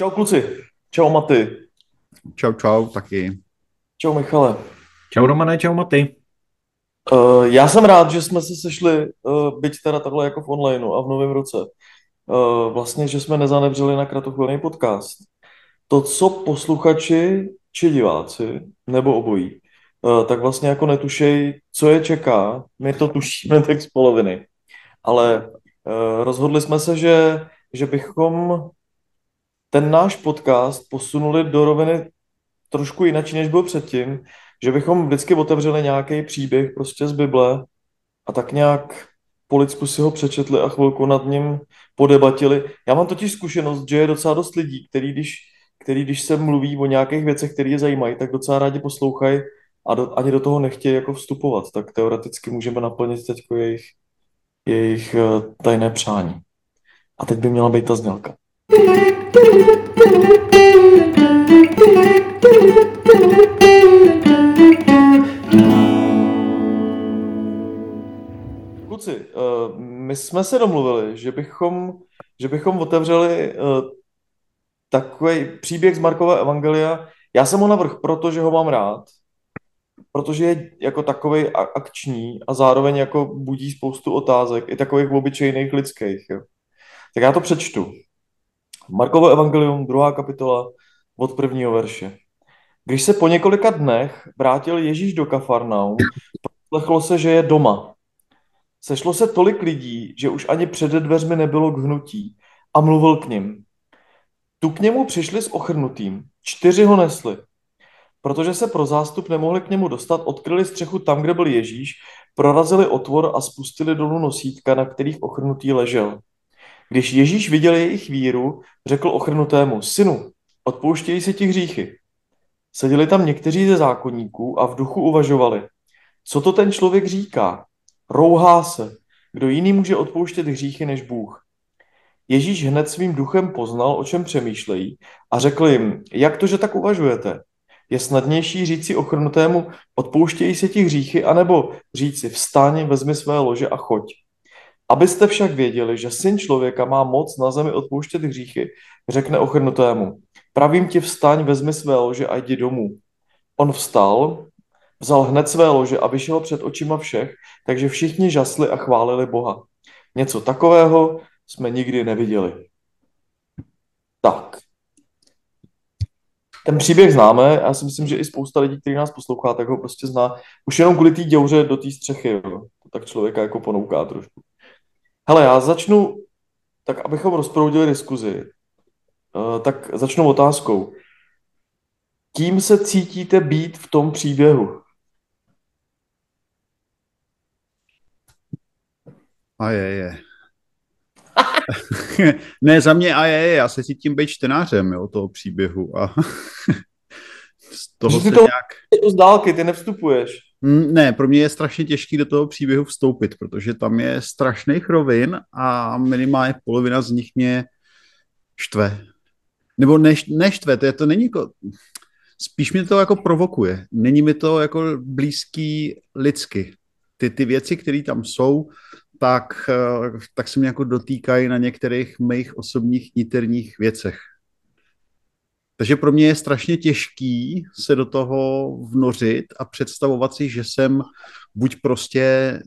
Čau kluci, čau Maty, Čau, čau, taky. čau Michale. Čau Romane, čau Maty. Uh, já jsem rád, že jsme se sešli, uh, byť teda takhle jako v onlineu a v novém roce. Uh, vlastně, že jsme nezanevřeli na kratochvilný podcast. To, co posluchači či diváci, nebo obojí, uh, tak vlastně jako netušej, co je čeká. My to tušíme tak z poloviny. Ale uh, rozhodli jsme se, že, že bychom ten náš podcast posunuli do roviny trošku jinak, než byl předtím, že bychom vždycky otevřeli nějaký příběh prostě z Bible a tak nějak po lidsku si ho přečetli a chvilku nad ním podebatili. Já mám totiž zkušenost, že je docela dost lidí, který když, který, když se mluví o nějakých věcech, které je zajímají, tak docela rádi poslouchají a do, ani do toho nechtějí jako vstupovat. Tak teoreticky můžeme naplnit teď jejich, jejich eh, tajné přání. A teď by měla být ta znělka. Kluci, eh, my jsme se domluvili, že bychom, že bychom otevřeli takový příběh z Markova Evangelia. Já jsem ho navrhl, protože ho mám rád, protože je jako takový akční a zároveň jako budí spoustu otázek, i takových obyčejných lidských. Jo. Tak já to přečtu. Markovo evangelium, druhá kapitola, od prvního verše. Když se po několika dnech vrátil Ježíš do Kafarnaum, poslechlo se, že je doma. Sešlo se tolik lidí, že už ani před dveřmi nebylo k hnutí a mluvil k ním. Tu k němu přišli s ochrnutým, čtyři ho nesli. Protože se pro zástup nemohli k němu dostat, odkryli střechu tam, kde byl Ježíš, prorazili otvor a spustili dolů nosítka, na kterých ochrnutý ležel. Když Ježíš viděl jejich víru, řekl ochrnutému, synu, odpouštějí se ti hříchy. Seděli tam někteří ze zákonníků a v duchu uvažovali, co to ten člověk říká. Rouhá se. Kdo jiný může odpouštět hříchy než Bůh? Ježíš hned svým duchem poznal, o čem přemýšlejí a řekl jim, jak to, že tak uvažujete? Je snadnější říci ochrnutému, odpouštějí se ti hříchy, anebo říci, vstaň, vezmi své lože a choď. Abyste však věděli, že syn člověka má moc na zemi odpouštět hříchy, řekne ochrnutému, pravím ti vstaň, vezmi své lože a jdi domů. On vstal, vzal hned své lože a vyšel před očima všech, takže všichni žasli a chválili Boha. Něco takového jsme nikdy neviděli. Tak. Ten příběh známe, já si myslím, že i spousta lidí, kteří nás poslouchá, tak ho prostě zná. Už jenom kvůli té děuře do té střechy, jo. To tak člověka jako ponouká trošku. Hele, já začnu, tak abychom rozproudili diskuzi, uh, tak začnu otázkou. Kým se cítíte být v tom příběhu? A je, je. ne, za mě a je, je, já se cítím být čtenářem jo, toho příběhu a z toho se to, nějak... z dálky, ty nevstupuješ. Mm, Ne, pro mě je strašně těžký do toho příběhu vstoupit, protože tam je strašných rovin a minimálně polovina z nich mě štve. Nebo neš, neštve, to, je, to není jako... Spíš mě to jako provokuje. Není mi to jako blízký lidsky. Ty, ty věci, které tam jsou, tak, eh, tak se mě jako dotýkají na některých mých osobních niterních věcech. Takže pro mě je strašně těžký se do toho vnořit a představovat si, že jsem buď prostě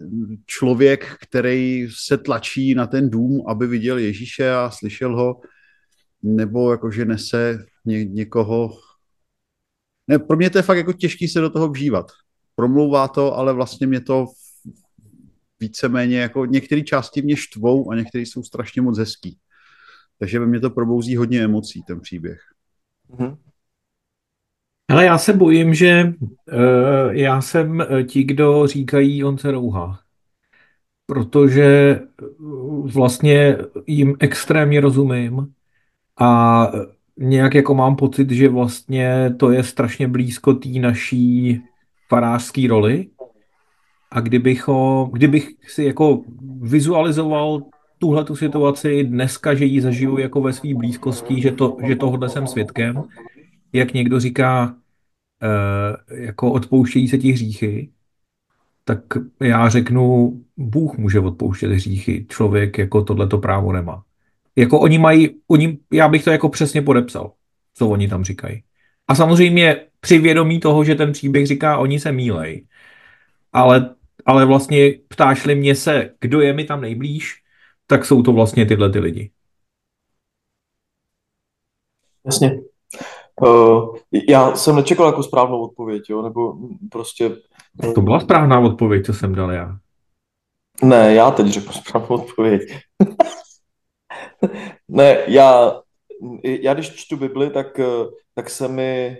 člověk, který se tlačí na ten dům, aby viděl Ježíše a slyšel ho, nebo jakože nese ně, někoho. Ne, pro mě to je fakt jako těžký se do toho vžívat. Promlouvá to, ale vlastně mě to víceméně jako některé části mě štvou a některé jsou strašně moc hezký. Takže ve mně to probouzí hodně emocí, ten příběh. Mhm. Ale já se bojím, že uh, já jsem eh, ti, kdo říkají, on se rouhá. Protože eh, vlastně jim extrémně rozumím a nějak jako mám pocit, že vlastně to je strašně blízko té naší farářské roli. A kdybych, ho, kdybych si jako vizualizoval tuhle tu situaci dneska, že ji zažiju jako ve své blízkosti, že, to, že tohle jsem svědkem, jak někdo říká, uh, jako odpouštějí se ti hříchy, tak já řeknu, Bůh může odpouštět hříchy, člověk jako tohleto právo nemá. Jako oni mají, oni, já bych to jako přesně podepsal, co oni tam říkají. A samozřejmě při vědomí toho, že ten příběh říká, oni se mílej. Ale, ale vlastně ptášli mě se, kdo je mi tam nejblíž, tak jsou to vlastně tyhle ty lidi. Jasně. Uh, já jsem nečekal jako správnou odpověď, jo, nebo prostě... To byla správná odpověď, co jsem dal já. Ne, já teď řeknu správnou odpověď. ne, já, já když čtu Bibli, tak, tak se mi,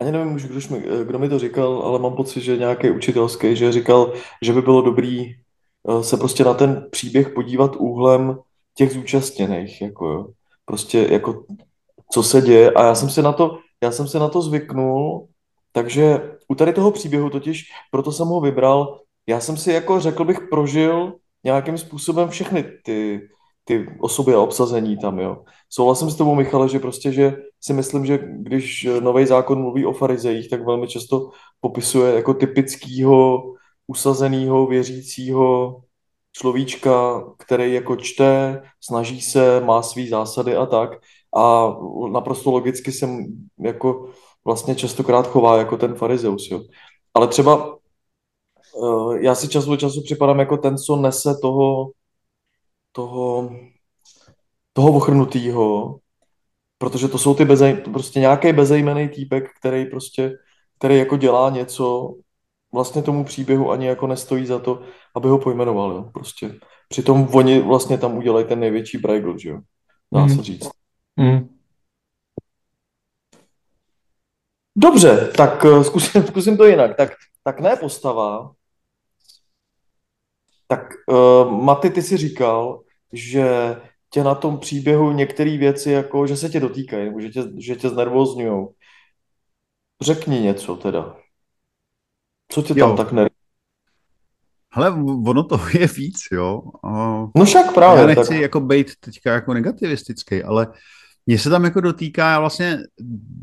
ani nevím už, kdo, mi, kdo mi to říkal, ale mám pocit, že nějaký učitelský, že říkal, že by bylo dobrý se prostě na ten příběh podívat úhlem těch zúčastněných, jako jo. Prostě jako co se děje a já jsem si na to, já jsem si na to zvyknul, takže u tady toho příběhu totiž, proto jsem ho vybral, já jsem si jako řekl bych prožil nějakým způsobem všechny ty, ty osoby a obsazení tam, jo. Souhlasím s tebou, Michale, že prostě, že si myslím, že když nový zákon mluví o farizejích, tak velmi často popisuje jako typického usazeného věřícího človíčka, který jako čte, snaží se, má svý zásady a tak. A naprosto logicky jsem jako vlastně častokrát chová jako ten farizeus, jo. Ale třeba uh, já si čas od času připadám jako ten, co nese toho, toho, toho ochrnutýho, protože to jsou ty bezej, prostě nějaký bezejmený týpek, který prostě, který jako dělá něco, vlastně tomu příběhu ani jako nestojí za to, aby ho pojmenoval, jo, prostě. Přitom oni vlastně tam udělají ten největší brajgl, že jo, dá mm. se říct. Mm. Dobře, tak uh, zkusím, zkusím to jinak. Tak, tak ne postava, tak uh, Maty, ty si říkal, že tě na tom příběhu některé věci, jako, že se tě dotýkají, nebo že tě, že tě znervozňují. Řekni něco teda. Co tě jo. tam tak nervozňuje? Hele, ono to je víc, jo. no však právě. Já nechci tak... jako být teďka jako negativistický, ale mě se tam jako dotýká, já vlastně,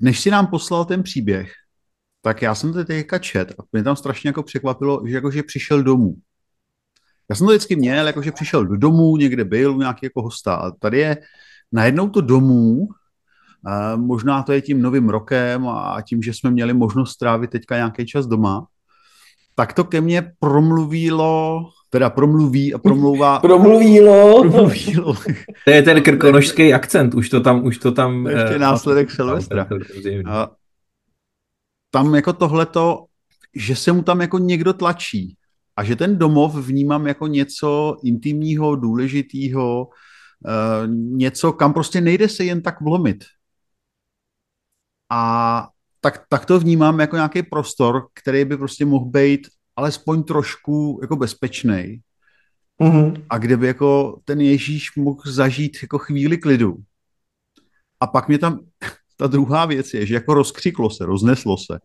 než si nám poslal ten příběh, tak já jsem to teďka čet a mě tam strašně jako překvapilo, že jakože přišel domů. Já jsem to vždycky měl, jakože přišel do domu, někde byl, nějaký jako hosta. A tady je najednou to domů, a možná to je tím novým rokem a tím, že jsme měli možnost strávit teďka nějaký čas doma, tak to ke mně promluvilo, teda promluví a promlouvá. Promluvilo. promluvilo. To je ten krkonožský akcent, už to tam, už to tam. To ještě uh, následek Silvestra. A tam jako tohleto, že se mu tam jako někdo tlačí a že ten domov vnímám jako něco intimního, důležitého, uh, něco, kam prostě nejde se jen tak vlomit. A tak, tak to vnímám jako nějaký prostor, který by prostě mohl být alespoň trošku jako bezpečný. Mm-hmm. A kde by jako ten Ježíš mohl zažít jako chvíli klidu. A pak mě tam, ta druhá věc je, že jako rozkřiklo se, rozneslo se.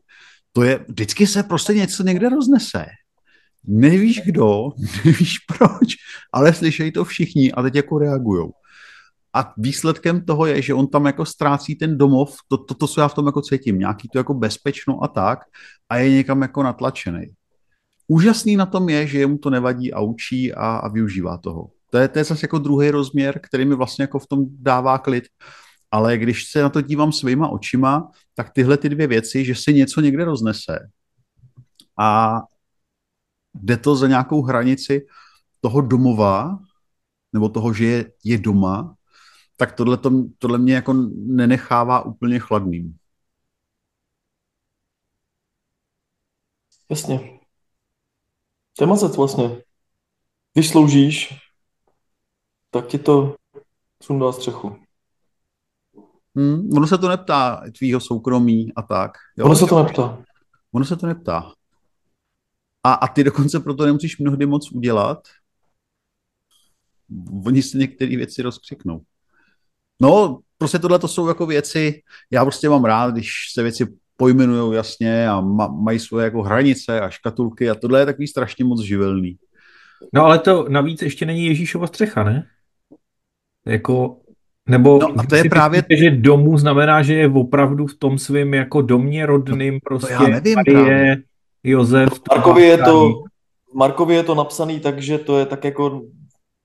To je, vždycky se prostě něco někde roznese. Nevíš kdo, nevíš proč, ale slyšejí to všichni a teď jako reagujou. A výsledkem toho je, že on tam jako ztrácí ten domov, to, to, to co já v tom jako cítím, nějaký to jako bezpečno a tak, a je někam jako natlačený. Úžasný na tom je, že mu to nevadí a učí a, a využívá toho. To je, to je zase jako druhý rozměr, který mi vlastně jako v tom dává klid. Ale když se na to dívám svýma očima, tak tyhle ty dvě věci, že se něco někde roznese a jde to za nějakou hranici toho domova, nebo toho, že je, je doma, tak tohle, to, tohle mě jako nenechává úplně chladným. Jasně. To je mazec vlastně. Když sloužíš, tak ti to sundá střechu. Hmm, ono se to neptá tvýho soukromí a tak. Jo? Ono se to neptá. Ono se to neptá. A, a ty dokonce proto nemusíš mnohdy moc udělat. Oni si některé věci rozkřiknou. No, prostě tohle to jsou jako věci, já prostě mám rád, když se věci pojmenují jasně a ma, mají svoje jako hranice a škatulky a tohle je takový strašně moc živelný. No ale to navíc ještě není Ježíšova střecha, ne? Jako, nebo no, a to je právě... Myslíte, že domů znamená, že je opravdu v tom svém jako domě rodným, prostě to já nevím Marie, právě. Josef. Markovi je to, Markovi je to napsaný tak, že to je tak jako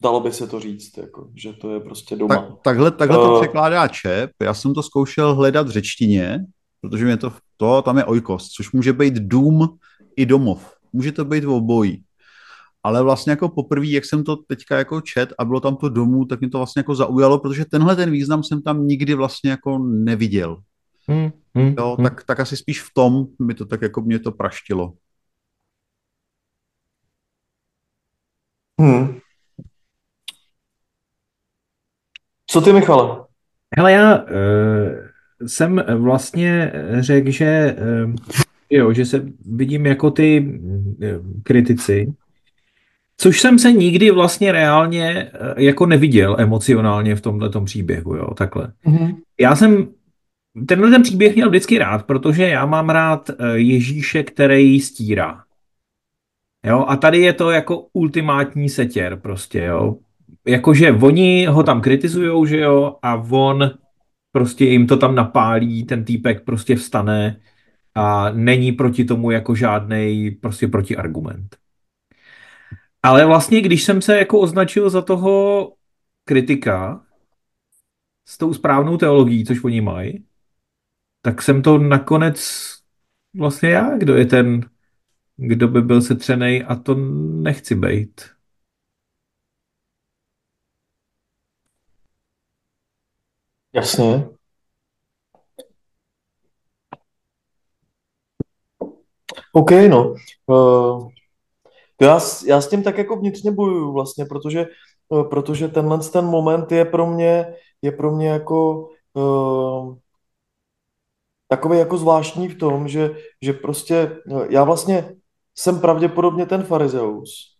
Dalo by se to říct, jako, že to je prostě doma. Tak, takhle, takhle to Eh. překládá čep. Já jsem to zkoušel hledat v řečtině, protože mě to, to tam je ojkost, což může být dům i domov. Může to být v obojí. Ale vlastně jako poprvé, jak jsem to teďka jako čet a bylo tam to domů, tak mě to vlastně jako zaujalo, protože tenhle ten význam jsem tam nikdy vlastně jako neviděl. Hmm, hmm, Jo, hmm. tak, tak asi spíš v tom mi to tak jako mě to praštilo. Hmm. Co ty, Michale? Hele, já uh, jsem vlastně řekl, že, uh, jo, že se vidím jako ty uh, kritici, což jsem se nikdy vlastně reálně uh, jako neviděl emocionálně v tomhle příběhu, jo, takhle. Mm-hmm. Já jsem tenhle ten příběh měl vždycky rád, protože já mám rád uh, Ježíše, který stírá. Jo, a tady je to jako ultimátní setěr prostě, jo. Jakože oni ho tam kritizujou, že jo, a on prostě jim to tam napálí, ten týpek prostě vstane a není proti tomu jako žádnej prostě protiargument. Ale vlastně, když jsem se jako označil za toho kritika s tou správnou teologií, což oni mají, tak jsem to nakonec vlastně já, kdo je ten, kdo by byl setřenej a to nechci být. Jasně. OK, no. Uh, já, s- já s tím tak jako vnitřně bojuju vlastně, protože, uh, protože tenhle ten moment je pro mě, je pro mě jako uh, takový jako zvláštní v tom, že, že prostě uh, já vlastně jsem pravděpodobně ten farizeus,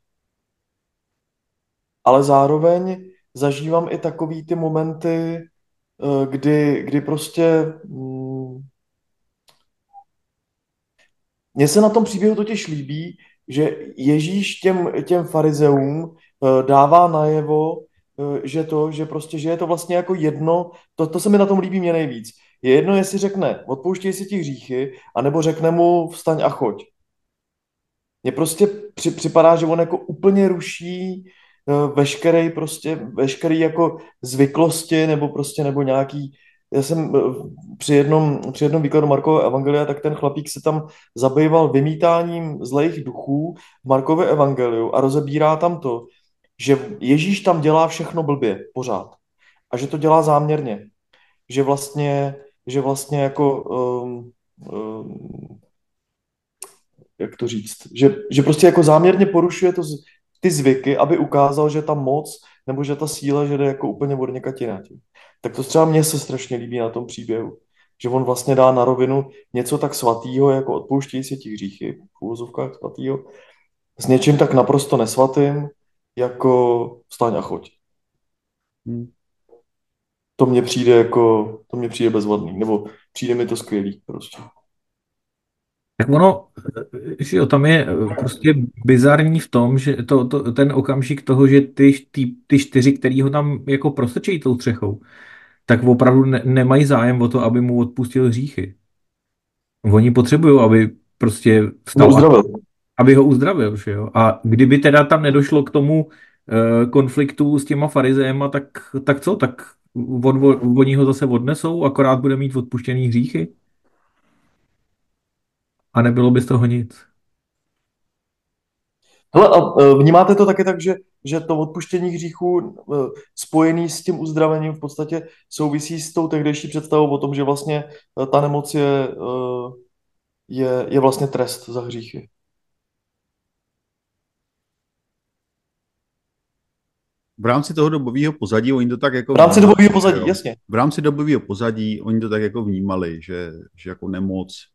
ale zároveň zažívám i takový ty momenty, kdy, kdy prostě mm, Mně se na tom příběhu totiž líbí, že Ježíš těm, těm farizeům eh, dává najevo, eh, že to, že prostě, že je to vlastně jako jedno, to, to se mi na tom líbí mě nejvíc. Je jedno, jestli řekne, odpouštěj si ti hříchy, anebo řekne mu, vstaň a choď. Mně prostě při, připadá, že on jako úplně ruší eh, veškerý prostě, veškerý jako zvyklosti, nebo prostě, nebo nějaký, já jsem eh, při jednom, při jednom výkladu Markova Evangelia, tak ten chlapík se tam zabýval vymítáním zlejch duchů v Markově Evangeliu a rozebírá tam to, že Ježíš tam dělá všechno blbě, pořád. A že to dělá záměrně. Že vlastně, že vlastně jako um, um, jak to říct, že, že prostě jako záměrně porušuje to, ty zvyky, aby ukázal, že ta moc nebo že ta síla, že jde jako úplně od někať. Tak to třeba mně se strašně líbí na tom příběhu. Že on vlastně dá na rovinu něco tak svatýho, jako odpouštějí si ti hříchy, v úvozovkách svatýho, s něčím tak naprosto nesvatým, jako vstaň a choď. Hmm. To mně přijde jako, to mně přijde bezvadný, nebo přijde mi to skvělý prostě. Tak ono, že jo, tam je eh, prostě bizarní v tom, že to, to, ten okamžik toho, že ty, ty, ty čtyři, který ho tam jako prostrčejí tou střechou, tak opravdu ne, nemají zájem o to, aby mu odpustil hříchy. Oni potřebují, aby prostě vstal, uzdravil. aby ho uzdravil, že jo. A kdyby teda tam nedošlo k tomu eh, konfliktu s těma farizejema, tak, tak co? Tak on, on, oni ho zase odnesou, akorát bude mít odpuštěný hříchy? A nebylo by z toho nic. Hele, a e, vnímáte to taky tak, že, že to odpuštění hříchů e, spojený s tím uzdravením v podstatě souvisí s tou tehdejší představou o tom, že vlastně e, ta nemoc je, je, je vlastně trest za hříchy. V rámci toho dobového pozadí oni to tak jako V rámci vnímali, dobového pozadí, jo. jasně. V rámci dobového pozadí oni to tak jako vnímali, že, že jako nemoc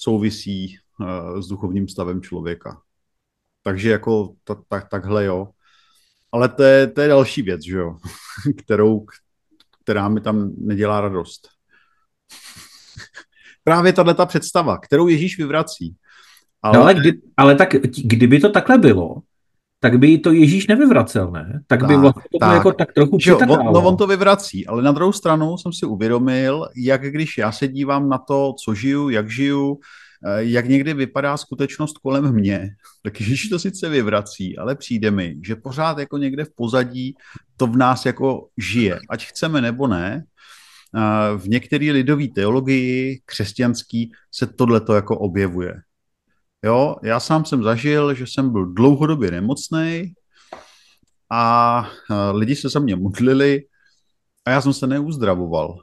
souvisí uh, s duchovním stavem člověka. Takže jako ta, ta, takhle jo. Ale to je, to je další věc, že jo, kterou, která mi tam nedělá radost. Právě tahle ta představa, kterou Ježíš vyvrací. Ale, no ale, kdy, ale tak kdyby to takhle bylo, tak by to Ježíš nevyvracel, ne? Tak, by Tak, vlastně to tak. jako tak trochu jo, on, no on to vyvrací, ale na druhou stranu jsem si uvědomil, jak když já se dívám na to, co žiju, jak žiju, jak někdy vypadá skutečnost kolem mě, tak když to sice vyvrací, ale přijde mi, že pořád jako někde v pozadí to v nás jako žije, ať chceme nebo ne. V některé lidové teologii křesťanský se tohleto jako objevuje. Jo, já sám jsem zažil, že jsem byl dlouhodobě nemocný a lidi se za mě modlili a já jsem se neuzdravoval.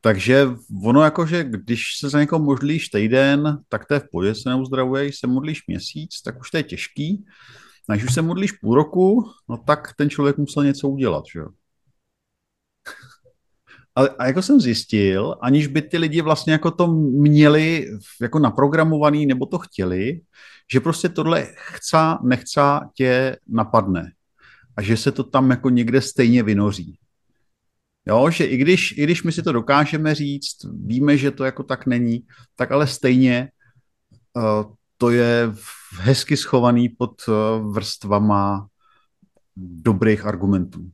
Takže ono jako, že když se za někoho modlíš týden, tak to je v pohodě, se neuzdravuješ, se modlíš měsíc, tak už to je těžký. A když už se modlíš půl roku, no tak ten člověk musel něco udělat, že jo. A, a jako jsem zjistil, aniž by ty lidi vlastně jako to měli jako naprogramovaný nebo to chtěli, že prostě tohle chce, nechce tě napadne. A že se to tam jako někde stejně vynoří. Jo, že i když, i když my si to dokážeme říct, víme, že to jako tak není, tak ale stejně uh, to je hezky schovaný pod uh, vrstvama dobrých argumentů.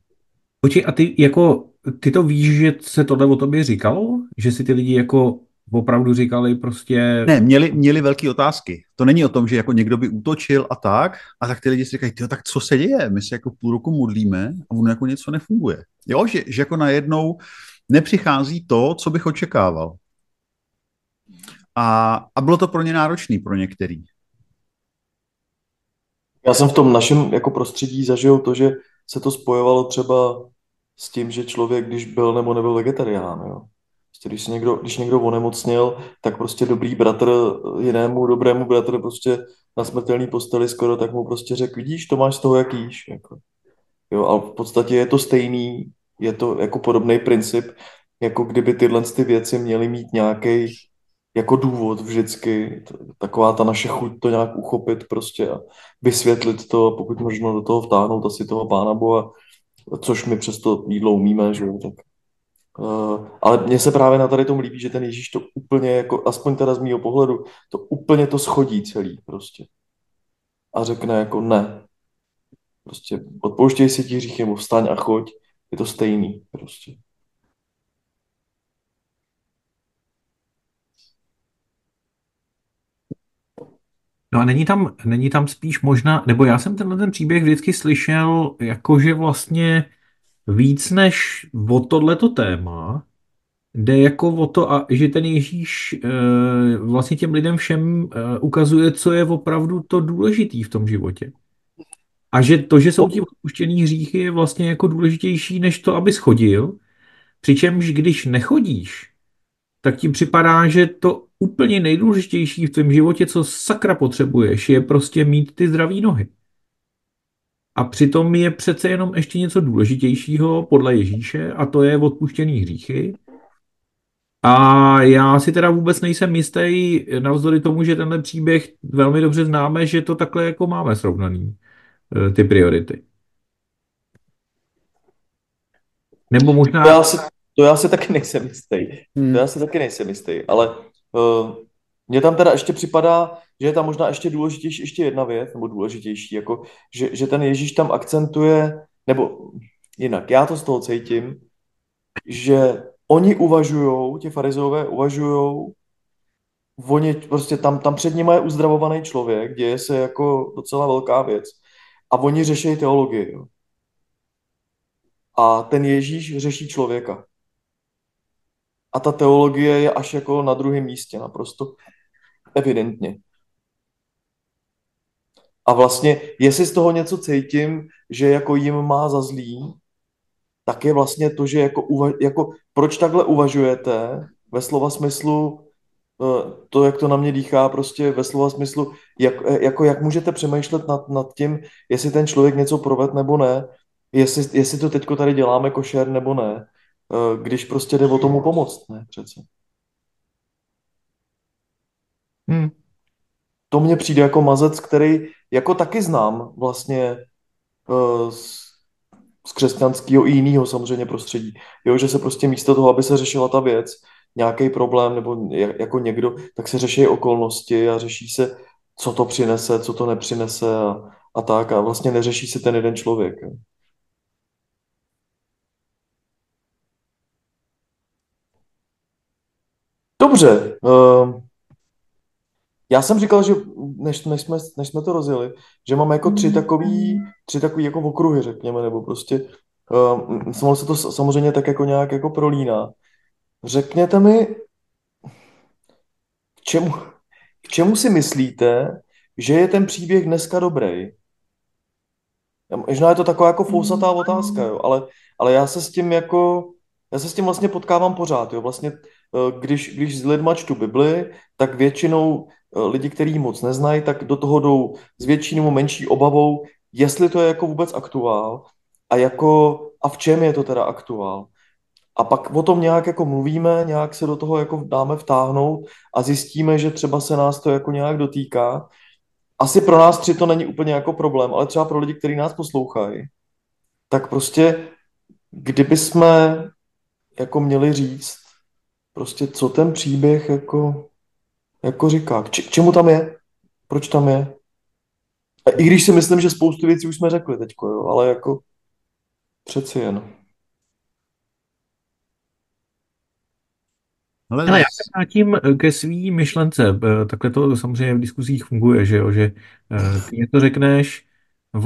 Počkej, a ty jako, ty to víš, že se tohle o tobě říkalo? Že si ty lidi jako opravdu říkali prostě... Ne, měli, měli velké otázky. To není o tom, že jako někdo by útočil a tak, a tak ty lidi si říkají, tak co se děje? My se jako půl roku modlíme a ono jako něco nefunguje. Jo, že, že jako najednou nepřichází to, co bych očekával. A, a bylo to pro ně náročný, pro některý. Já jsem v tom našem jako prostředí zažil to, že se to spojovalo třeba s tím, že člověk, když byl nebo nebyl vegetarián, jo. Prostě když, někdo, když někdo onemocnil, tak prostě dobrý bratr jinému dobrému bratr prostě na smrtelný posteli skoro, tak mu prostě řekl, vidíš, to máš z toho, jak jíš. Jako. Jo, ale v podstatě je to stejný, je to jako podobný princip, jako kdyby tyhle ty věci měly mít nějaký jako důvod vždycky, taková ta naše chuť to nějak uchopit prostě a vysvětlit to, pokud možno do toho vtáhnout asi toho pána Boha, což my přesto jídlo umíme, že jo, tak Uh, ale mně se právě na tady tom líbí, že ten Ježíš to úplně, jako, aspoň teda z mýho pohledu, to úplně to schodí celý prostě. A řekne jako ne. Prostě odpouštěj si ti hříchy, nebo vstaň a choď. Je to stejný prostě. No a není tam, není tam spíš možná, nebo já jsem tenhle ten příběh vždycky slyšel, jakože vlastně víc než o tohleto téma, jde jako o to, a že ten Ježíš e, vlastně těm lidem všem e, ukazuje, co je opravdu to důležitý v tom životě. A že to, že jsou ti odpuštěný hříchy, je vlastně jako důležitější, než to, aby schodil. Přičemž když nechodíš, tak ti připadá, že to úplně nejdůležitější v tvém životě, co sakra potřebuješ, je prostě mít ty zdravé nohy. A přitom je přece jenom ještě něco důležitějšího podle Ježíše a to je odpuštěný hříchy. A já si teda vůbec nejsem jistý, navzdory tomu, že tenhle příběh velmi dobře známe, že to takhle jako máme srovnaný, eh, ty priority. Nebo možná... To já si, to já si taky nejsem jistý. Hmm. To já si taky nejsem jistý, ale mně tam teda ještě připadá, že je tam možná ještě důležitější ještě jedna věc, nebo důležitější, jako, že, že ten Ježíš tam akcentuje, nebo jinak, já to z toho cítím, že oni uvažují, ti farizové uvažují, oni prostě tam, tam před nimi je uzdravovaný člověk, děje se jako docela velká věc a oni řeší teologii. Jo. A ten Ježíš řeší člověka. A ta teologie je až jako na druhém místě, naprosto evidentně. A vlastně, jestli z toho něco cítím, že jako jim má za zlý, tak je vlastně to, že jako, uva, jako proč takhle uvažujete ve slova smyslu, eh, to, jak to na mě dýchá, prostě ve slova smyslu, jak, eh, jako jak můžete přemýšlet nad, nad tím, jestli ten člověk něco proved nebo ne, jestli, jestli to teďko tady děláme košer nebo ne, když prostě jde o tomu pomoct, ne přece. Hmm. To mně přijde jako mazec, který jako taky znám vlastně uh, z, z křesťanského i jiného samozřejmě prostředí. Jo, že se prostě místo toho, aby se řešila ta věc, nějaký problém nebo jako někdo, tak se řeší okolnosti a řeší se, co to přinese, co to nepřinese a, a tak a vlastně neřeší se ten jeden člověk. Jo. Dobře, uh, já jsem říkal, že než, než, jsme, než jsme to rozjeli, že máme jako tři takový, tři takový jako okruhy, řekněme, nebo prostě uh, se to samozřejmě tak jako nějak jako prolíná. Řekněte mi, k čemu, k čemu si myslíte, že je ten příběh dneska dobrý? Možná je to taková jako fousatá otázka, jo, ale, ale já se s tím jako, já se s tím vlastně potkávám pořád, jo, vlastně když, když s lidma čtu Bibli, tak většinou eh, lidi, kteří moc neznají, tak do toho jdou s větší nebo menší obavou, jestli to je jako vůbec aktuál a jako, a v čem je to teda aktuál. A pak o tom nějak jako mluvíme, nějak se do toho jako dáme vtáhnout a zjistíme, že třeba se nás to jako nějak dotýká. Asi pro nás tři to není úplně jako problém, ale třeba pro lidi, kteří nás poslouchají, tak prostě kdyby jsme jako měli říct, prostě co ten příběh jako, jako říká, k, čemu tam je, proč tam je. A i když si myslím, že spoustu věcí už jsme řekli teďko, jo, ale jako přeci jen. Ale, Ale já se vrátím ke svý myšlence. Eh, takhle to samozřejmě v diskuzích funguje, že jo, že eh, ty něco řekneš,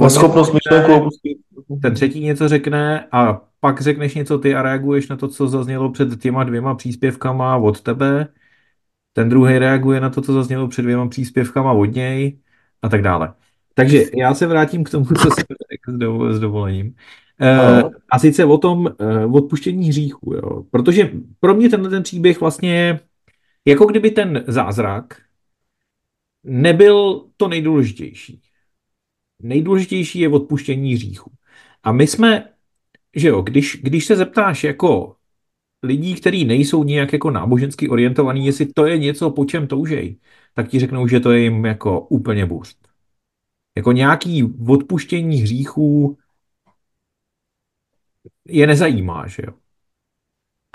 schopnost myšlenku opustit. Ten třetí něco řekne a pak řekneš něco ty a reaguješ na to, co zaznělo před těma dvěma příspěvkama od tebe. Ten druhý reaguje na to, co zaznělo před dvěma příspěvkama od něj a tak dále. Takže já se vrátím k tomu, co jsem řekl s dovolením. Uh, a sice o tom uh, odpuštění hříchu, jo. Protože pro mě tenhle ten příběh vlastně je jako kdyby ten zázrak nebyl to nejdůležitější. Nejdůležitější je odpuštění hříchu. A my jsme, že jo, když, když se zeptáš jako lidí, kteří nejsou nějak jako nábožensky orientovaní, jestli to je něco, po čem toužej, tak ti řeknou, že to je jim jako úplně burst. Jako nějaký odpuštění hříchů je nezajímá, že jo.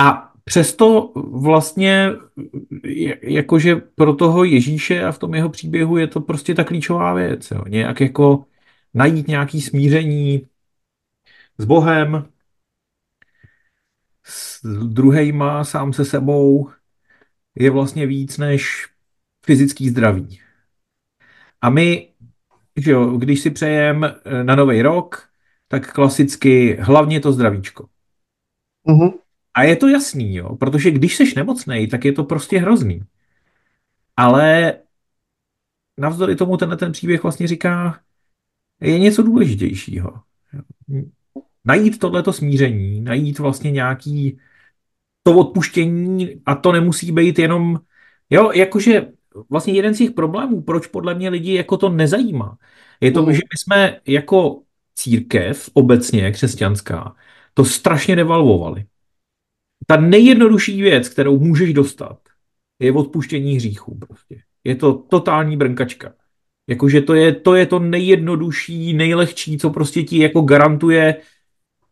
A přesto vlastně jakože pro toho Ježíše a v tom jeho příběhu je to prostě ta klíčová věc. Jo. Nějak jako najít nějaký smíření s Bohem, s druhejma, sám se sebou, je vlastně víc než fyzický zdraví. A my, že jo, když si přejeme na nový rok, tak klasicky hlavně to zdravíčko. Mm-hmm. A je to jasný, jo, protože když jsi nemocný, tak je to prostě hrozný. Ale navzdory tomu tenhle ten příběh vlastně říká, je něco důležitějšího. Najít tohleto smíření, najít vlastně nějaký to odpuštění a to nemusí být jenom, jo, jakože vlastně jeden z těch problémů, proč podle mě lidi jako to nezajímá, je to, mm. že my jsme jako církev obecně křesťanská to strašně devalvovali. Ta nejjednodušší věc, kterou můžeš dostat, je odpuštění hříchů prostě. Je to totální brnkačka. Jakože to je, to je to nejjednodušší, nejlehčí, co prostě ti jako garantuje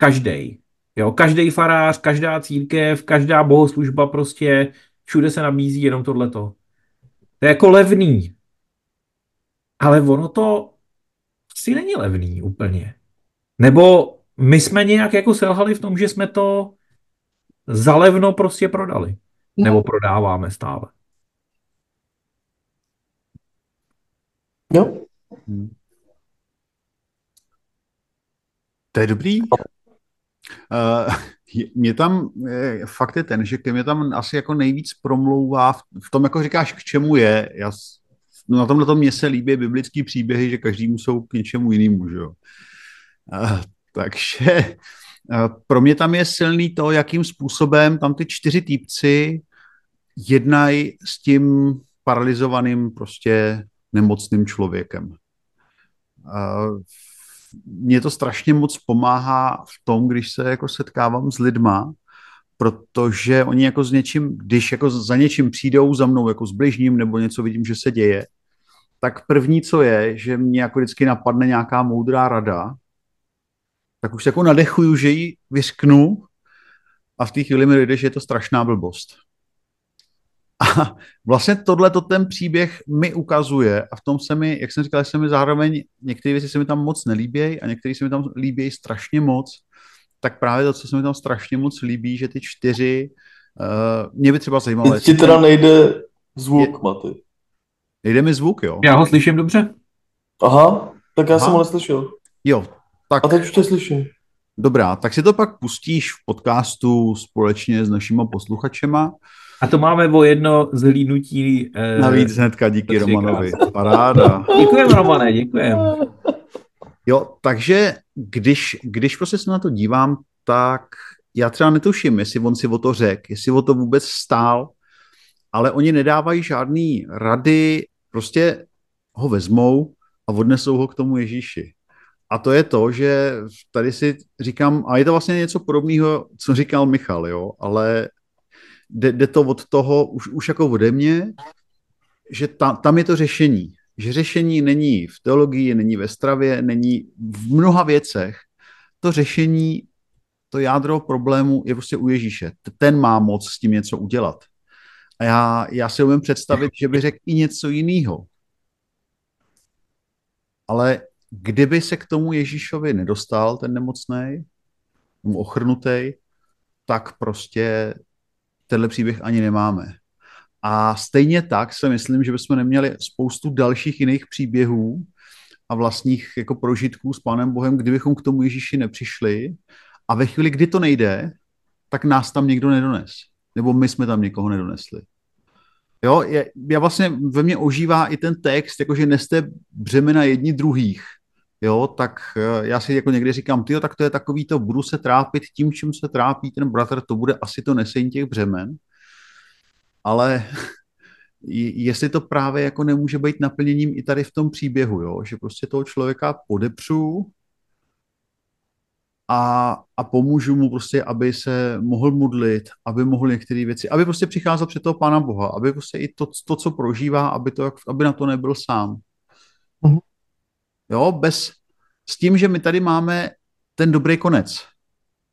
každý. Jo, každý farář, každá církev, každá bohoslužba prostě, všude se nabízí jenom tohleto. To je jako levný. Ale ono to asi není levný úplně. Nebo my jsme nějak jako selhali v tom, že jsme to zalevno prostě prodali. No. Nebo prodáváme stále. Jo. Hmm. To je dobrý. Uh, mě tam, je, fakt je ten, že ke mě tam asi jako nejvíc promlouvá v, v tom, jako říkáš, k čemu je. Já, no na tomhle tom mě se líbí biblický příběhy, že každému jsou k něčemu jinému, že jo. Uh, takže uh, pro mě tam je silný to, jakým způsobem tam ty čtyři týpci jednají s tím paralizovaným prostě nemocným člověkem. Uh, mě to strašně moc pomáhá v tom, když se jako setkávám s lidma, protože oni jako s něčím, když jako za něčím přijdou za mnou, jako s bližním, nebo něco vidím, že se děje, tak první, co je, že mě jako vždycky napadne nějaká moudrá rada, tak už se jako nadechuju, že ji vysknu a v té chvíli mi dojde, že je to strašná blbost. A vlastně tohle to ten příběh mi ukazuje a v tom se mi, jak jsem říkal, se mi zároveň některé věci se mi tam moc nelíbějí a některé se mi tam líbějí strašně moc, tak právě to, co se mi tam strašně moc líbí, že ty čtyři, uh, mě by třeba zajímalo... Ti teda nejde zvuk, je, Maty. Jde mi zvuk, jo? Já ho slyším dobře. Aha, tak já Aha. jsem ho neslyšel. Jo, tak A teď už tě slyším. dobrá, tak si to pak pustíš v podcastu společně s našima posluchačema. A to máme o jedno zhlídnutí. Eh, Navíc hnedka díky Romanovi. Paráda. Děkujem, Romane, děkujem. Jo, takže když, když prostě se na to dívám, tak já třeba netuším, jestli on si o to řekl, jestli o to vůbec stál, ale oni nedávají žádný rady, prostě ho vezmou a odnesou ho k tomu Ježíši. A to je to, že tady si říkám, a je to vlastně něco podobného, co říkal Michal, jo, ale jde, jde to od toho, už, už jako ode mě, že ta, tam je to řešení. Že řešení není v teologii, není ve stravě, není v mnoha věcech. To řešení, to jádro problému je prostě u Ježíše. Ten má moc s tím něco udělat. A já, já si umím představit, že by řekl i něco jiného. Ale kdyby se k tomu Ježíšovi nedostal, ten nemocný, ochrnutý, tak prostě tenhle příběh ani nemáme. A stejně tak si myslím, že bychom neměli spoustu dalších jiných příběhů a vlastních jako prožitků s Pánem Bohem, kdybychom k tomu Ježíši nepřišli a ve chvíli, kdy to nejde, tak nás tam někdo nedones. Nebo my jsme tam někoho nedonesli. Jo, je, já vlastně ve mně ožívá i ten text, jakože neste břemena jedni druhých. Jo, tak eh, já si jako někdy říkám, tyjo, tak to je takový to, budu se trápit tím, čím se trápí ten bratr, to bude asi to nesení těch břemen ale jestli to právě jako nemůže být naplněním i tady v tom příběhu, jo? že prostě toho člověka podepřu a, a pomůžu mu prostě, aby se mohl modlit, aby mohl některé věci, aby prostě přicházel před toho Pána Boha, aby prostě i to, to co prožívá, aby, to, aby na to nebyl sám. Jo, bez, s tím, že my tady máme ten dobrý konec.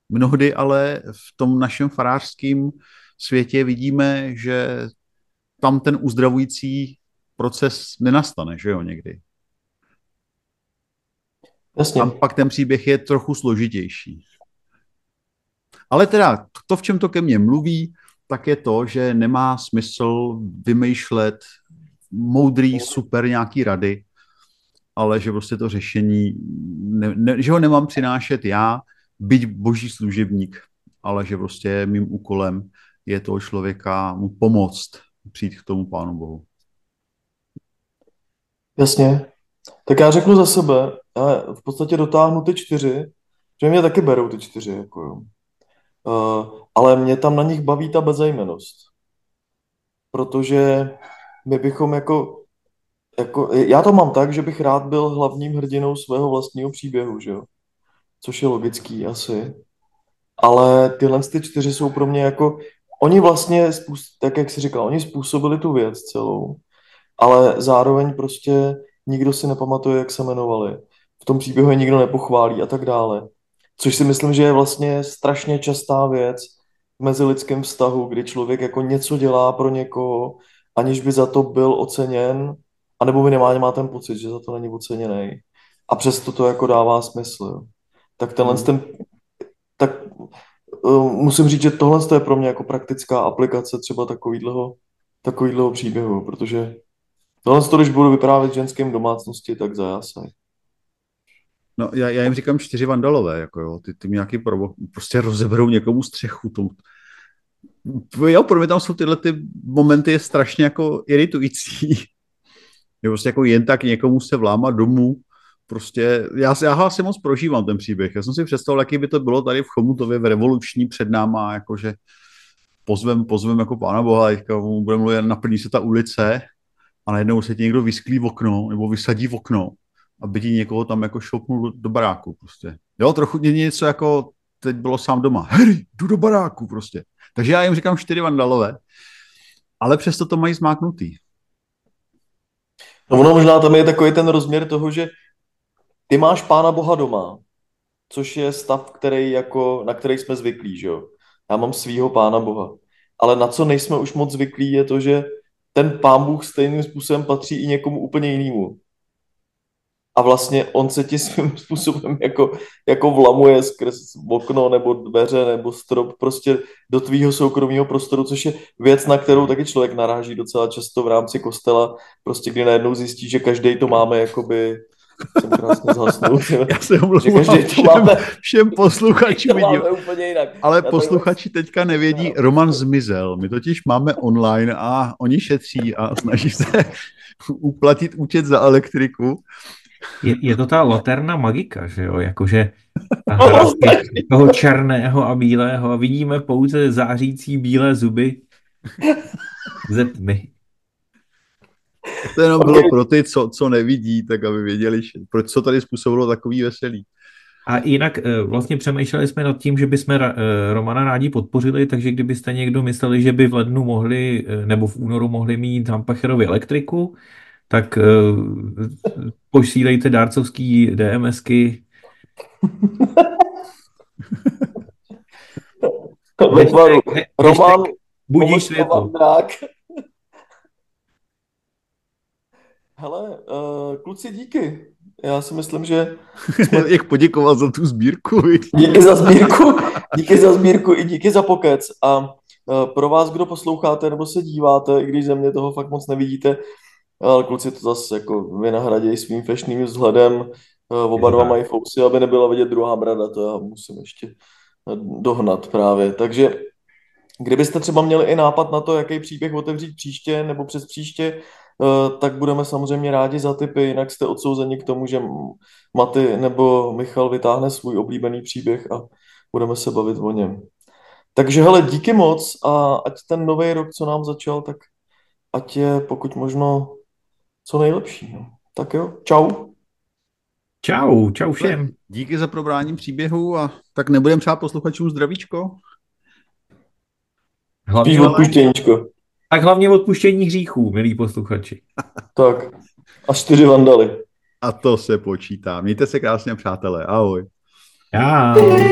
Mnohdy ale v tom našem farářském světě vidíme, že tam ten uzdravující proces nenastane, že jo, někdy. Jasně. Tam pak ten příběh je trochu složitější. Ale teda to, v čem to ke mně mluví, tak je to, že nemá smysl vymýšlet moudrý, super nějaký rady, ale že prostě to řešení, ne, ne, že ho nemám přinášet já, byť boží služebník, ale že prostě mým úkolem je toho člověka mu pomoct přijít k tomu Pánu Bohu. Jasně. Tak já řeknu za sebe, já v podstatě dotáhnu ty čtyři, že mě taky berou ty čtyři, jako jo. Uh, ale mě tam na nich baví ta bezejmenost. Protože my bychom jako, jako, já to mám tak, že bych rád byl hlavním hrdinou svého vlastního příběhu, že jo. Což je logický asi. Ale tyhle ty čtyři jsou pro mě jako, oni vlastně, tak jak jsi říkal, oni způsobili tu věc celou, ale zároveň prostě nikdo si nepamatuje, jak se jmenovali. V tom příběhu je nikdo nepochválí a tak dále. Což si myslím, že je vlastně strašně častá věc v mezilidském vztahu, kdy člověk jako něco dělá pro někoho, aniž by za to byl oceněn, anebo minimálně má ten pocit, že za to není oceněný. A přesto to jako dává smysl. Tak tenhle mm. ten, tak uh, musím říct, že tohle je pro mě jako praktická aplikace třeba takovýhleho, takovýhleho příběhu, protože tohle to, když budu vyprávět ženským domácnosti, tak zajásaj. No, já, já jim říkám čtyři vandalové, jako jo, ty, ty mi nějaký provo- prostě rozeberou někomu střechu. Tomu. Jo, pro mě tam jsou tyhle ty momenty je strašně jako iritující. Je prostě jako jen tak někomu se vlámat domů, prostě, já, já ho asi moc prožívám ten příběh. Já jsem si představil, jaký by to bylo tady v Chomutově v revoluční před náma, jakože pozvem, pozvem jako pána Boha, teďka bude mluvit, naplní se ta ulice a najednou se ti někdo vysklí v okno nebo vysadí v okno aby ti někoho tam jako šoupnul do, baráku prostě. Jo, trochu něco jako teď bylo sám doma. Harry, jdu do baráku prostě. Takže já jim říkám čtyři vandalové, ale přesto to mají zmáknutý. No ono možná tam je takový ten rozměr toho, že ty máš pána Boha doma, což je stav, který jako, na který jsme zvyklí, že jo. Já mám svýho pána Boha. Ale na co nejsme už moc zvyklí, je to, že ten pán Bůh stejným způsobem patří i někomu úplně jinému. A vlastně on se ti svým způsobem jako, jako vlamuje skrz okno nebo dveře nebo strop prostě do tvýho soukromého prostoru, což je věc, na kterou taky člověk naráží docela často v rámci kostela, prostě kdy najednou zjistí, že každý to máme jakoby jsem krásně zhasnul. Já se omlouvám všem, máme, všem posluchačům. Máme úplně jinak. Ale posluchači teďka nevědí, Roman zmizel. My totiž máme online a oni šetří a snaží se uplatit účet za elektriku. Je, je to ta laterna magika, že jo? Jakože toho černého a bílého a vidíme pouze zářící bílé zuby ze tmy. To jenom okay. bylo pro ty, co, co nevidí, tak aby věděli, proč co tady způsobilo takový veselý. A jinak eh, vlastně přemýšleli jsme nad tím, že bychom eh, Romana rádi podpořili, takže kdybyste někdo mysleli, že by v lednu mohli, eh, nebo v únoru mohli mít Hampacherovi elektriku, tak posílejte dárcovský DMSky. Roman, budíš světlo. Hele, uh, kluci, díky. Já si myslím, že... Jsme... Jak poděkoval za tu sbírku. díky za sbírku, díky za sbírku i díky za pokec. A uh, pro vás, kdo posloucháte nebo se díváte, i když ze mě toho fakt moc nevidíte, ale kluci to zase jako vynahradějí svým fešným vzhledem. Uh, oba dva mají fousy, aby nebyla vidět druhá brada, to já musím ještě dohnat právě. Takže kdybyste třeba měli i nápad na to, jaký příběh otevřít příště nebo přes příště, Eh, tak budeme samozřejmě rádi za tipy, jinak jste odsouzeni k tomu, že Maty nebo Michal vytáhne svůj oblíbený příběh a budeme se bavit o něm. Takže hele, díky moc a ať ten nový rok, co nám začal, tak ať je pokud možno co nejlepší. No. Tak jo, čau. Čau, čau všem. Díky za probrání příběhu a tak nebudem přát posluchačům zdravíčko. Hlavně Spíš odpuštěníčko. Tak hlavně odpuštění hříchů, milí posluchači. Tak. A čtyři vandaly. A to se počítá. Mějte se krásně, přátelé. Ahoj. Čau.